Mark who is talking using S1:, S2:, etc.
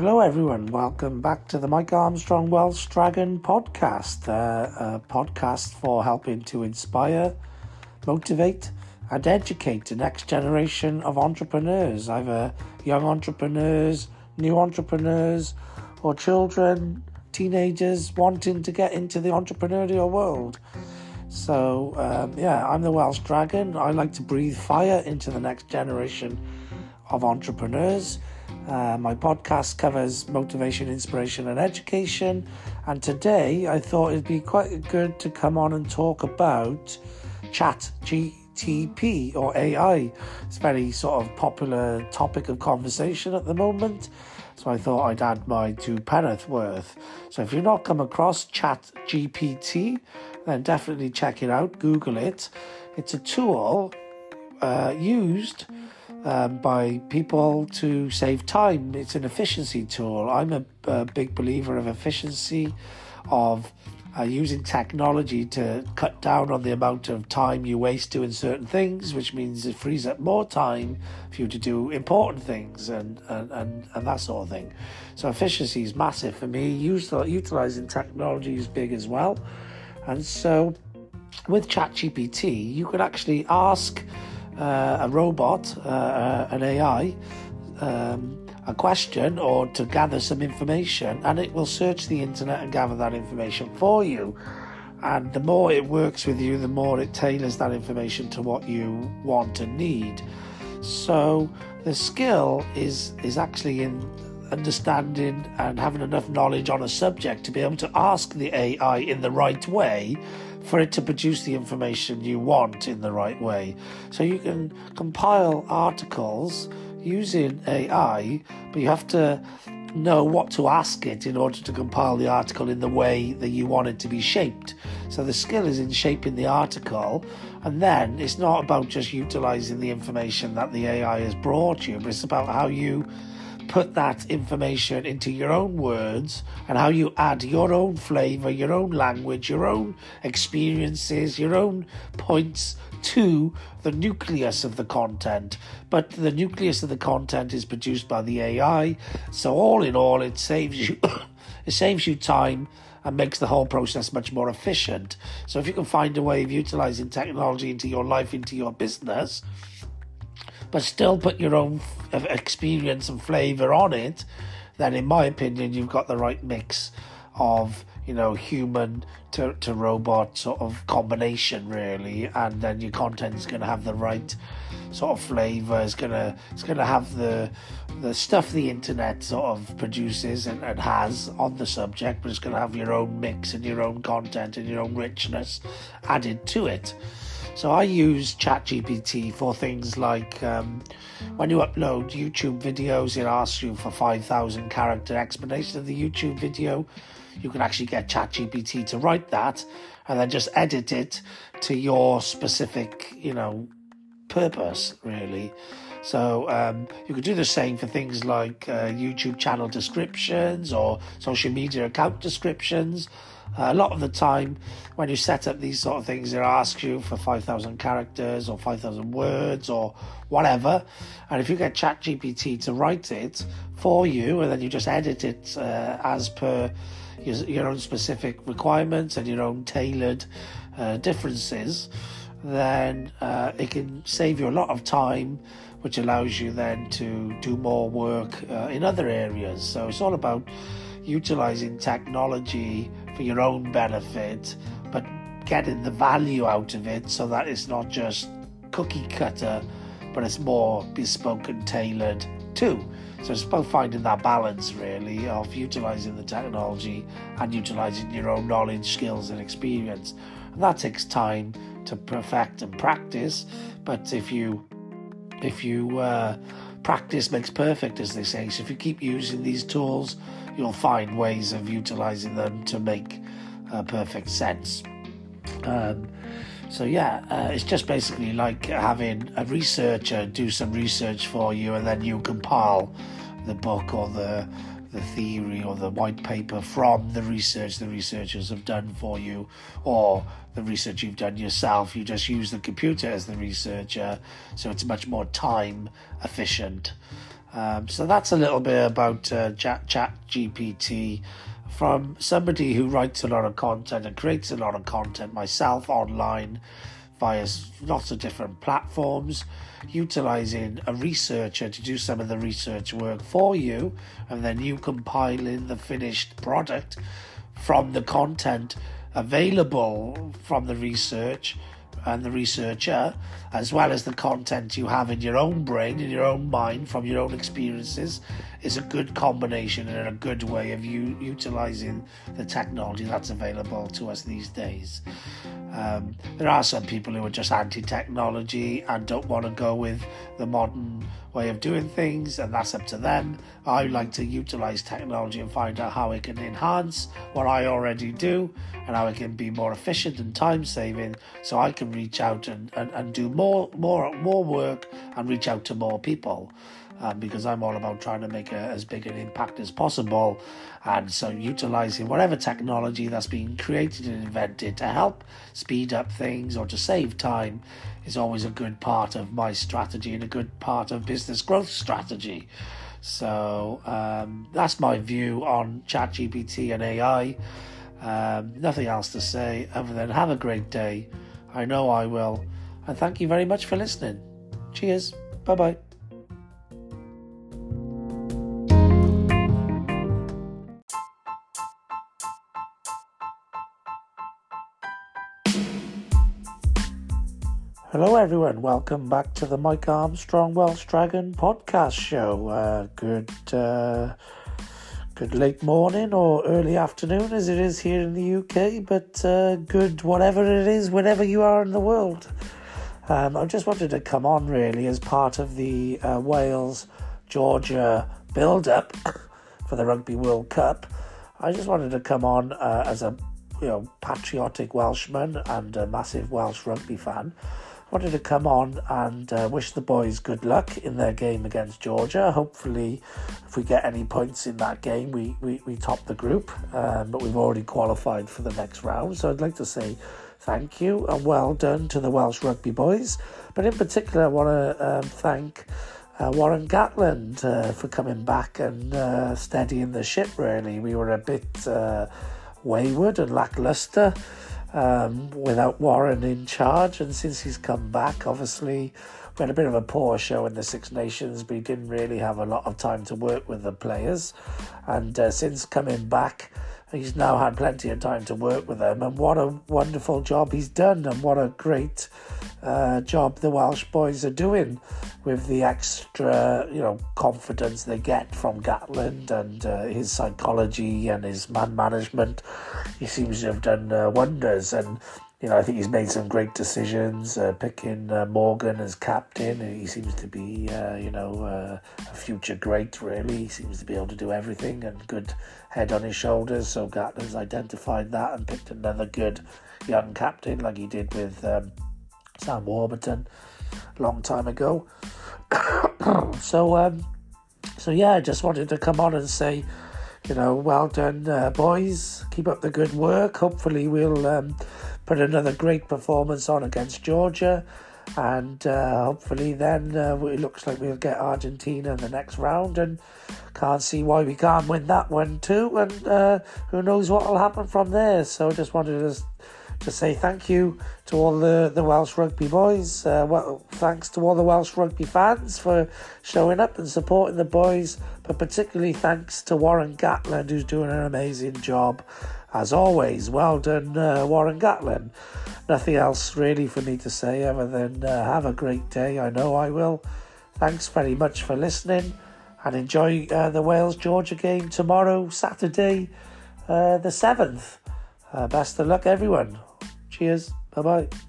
S1: Hello, everyone. Welcome back to the Mike Armstrong Welsh Dragon podcast, uh, a podcast for helping to inspire, motivate, and educate the next generation of entrepreneurs, either young entrepreneurs, new entrepreneurs, or children, teenagers wanting to get into the entrepreneurial world. So, um, yeah, I'm the Welsh Dragon. I like to breathe fire into the next generation of entrepreneurs. Uh, my podcast covers motivation, inspiration, and education. And today I thought it'd be quite good to come on and talk about Chat GTP or AI. It's a very sort of popular topic of conversation at the moment. So I thought I'd add my two penneth worth. So if you've not come across Chat GPT, then definitely check it out. Google it. It's a tool uh, used um, by people to save time. It's an efficiency tool. I'm a, a big believer of efficiency, of uh, using technology to cut down on the amount of time you waste doing certain things, which means it frees up more time for you to do important things and, and, and, and that sort of thing. So efficiency is massive for me. utilizing technology is big as well. And so with ChatGPT, you can actually ask uh, a robot, uh, an AI, um, a question or to gather some information, and it will search the internet and gather that information for you. And the more it works with you, the more it tailors that information to what you want and need. So the skill is is actually in understanding and having enough knowledge on a subject to be able to ask the AI in the right way for it to produce the information you want in the right way. So you can compile articles using AI, but you have to know what to ask it in order to compile the article in the way that you want it to be shaped. So the skill is in shaping the article, and then it's not about just utilizing the information that the AI has brought you, but it's about how you put that information into your own words and how you add your own flavor, your own language, your own experiences, your own points to the nucleus of the content. But the nucleus of the content is produced by the AI. So all in all, it saves you it saves you time and makes the whole process much more efficient. So if you can find a way of utilizing technology into your life, into your business, but still put your own experience and flavor on it, then in my opinion, you've got the right mix of you know human to, to robot sort of combination really. And then your content is going to have the right sort of flavor. It's going to it's going to have the the stuff the internet sort of produces and, and has on the subject but it's going to have your own mix and your own content and your own richness added to it so I use ChatGPT for things like um, when you upload YouTube videos, it asks you for 5,000 character explanation of the YouTube video. You can actually get ChatGPT to write that and then just edit it to your specific, you know, purpose, really. So um, you could do the same for things like uh, YouTube channel descriptions or social media account descriptions. Uh, a lot of the time, when you set up these sort of things, it asks you for 5,000 characters or 5,000 words or whatever. And if you get ChatGPT to write it for you, and then you just edit it uh, as per your, your, own specific requirements and your own tailored uh, differences, then uh, it can save you a lot of time which allows you then to do more work uh, in other areas. So it's all about utilizing technology for your own benefit, but getting the value out of it so that it's not just cookie cutter, but it's more bespoke and tailored too. So it's about finding that balance really of utilizing the technology and utilizing your own knowledge, skills, and experience. And that takes time to perfect and practice. But if you if you uh, practice makes perfect, as they say. So if you keep using these tools, you'll find ways of utilizing them to make uh, perfect sense. Um, so yeah, uh, it's just basically like having a researcher do some research for you, and then you compile the book or the the theory or the white paper from the research the researchers have done for you, or the research you've done yourself. You just use the computer as the researcher, so it's much more time efficient. Um, so that's a little bit about uh, Chat, Chat GPT from somebody who writes a lot of content and creates a lot of content myself online via lots of different platforms, utilizing a researcher to do some of the research work for you, and then you compiling the finished product from the content available from the research and the researcher, as well as the content you have in your own brain, in your own mind, from your own experiences, is a good combination and a good way of you utilizing the technology that's available to us these days. Um, there are some people who are just anti technology and don't want to go with the modern way of doing things, and that's up to them. I like to utilize technology and find out how it can enhance what I already do and how it can be more efficient and time saving so I can reach out and, and, and do more more more work and reach out to more people um, because I'm all about trying to make a, as big an impact as possible. And so, utilizing whatever technology that's being created and invented to help speed up things or to save time is always a good part of my strategy and a good part of business growth strategy. So, um, that's my view on ChatGPT and AI. Um, nothing else to say other than have a great day. I know I will. And thank you very much for listening. Cheers. Bye bye. Hello, everyone. Welcome back to the Mike Armstrong Welsh Dragon podcast show. Uh, good, uh, good late morning or early afternoon, as it is here in the UK. But uh, good, whatever it is, whenever you are in the world. Um, I just wanted to come on really as part of the uh, Wales Georgia build up for the Rugby World Cup. I just wanted to come on uh, as a you know patriotic Welshman and a massive Welsh rugby fan wanted to come on and uh, wish the boys good luck in their game against Georgia. Hopefully, if we get any points in that game, we, we, we top the group, um, but we've already qualified for the next round. So I'd like to say thank you and well done to the Welsh rugby boys. But in particular, I want to um, thank. Uh, Warren Gatland uh, for coming back and uh, steadying the ship. Really, we were a bit uh, wayward and lackluster um, without Warren in charge. And since he's come back, obviously, we had a bit of a poor show in the Six Nations, but he didn't really have a lot of time to work with the players. And uh, since coming back, he's now had plenty of time to work with them. And what a wonderful job he's done, and what a great uh, job the Welsh boys are doing with the extra, you know, confidence they get from Gatland and uh, his psychology and his man management. He seems to have done uh, wonders, and you know, I think he's made some great decisions, uh, picking uh, Morgan as captain. He seems to be, uh, you know, uh, a future great, really. He seems to be able to do everything and good head on his shoulders. So Gatland's identified that and picked another good young captain like he did with um, Sam Warburton a long time ago. so, um, so yeah, I just wanted to come on and say, you know, well done, uh, boys. Keep up the good work. Hopefully, we'll um, put another great performance on against Georgia. And uh, hopefully, then uh, it looks like we'll get Argentina in the next round. And can't see why we can't win that one too. And uh, who knows what will happen from there. So just wanted to to say thank you to all the, the Welsh rugby boys. Uh, well, thanks to all the Welsh rugby fans for showing up and supporting the boys, but particularly thanks to Warren Gatland, who's doing an amazing job. As always, well done, uh, Warren Gatland. Nothing else really for me to say other than uh, have a great day. I know I will. Thanks very much for listening and enjoy uh, the Wales Georgia game tomorrow, Saturday, uh, the 7th. Uh, best of luck, everyone. Cheers. Bye bye.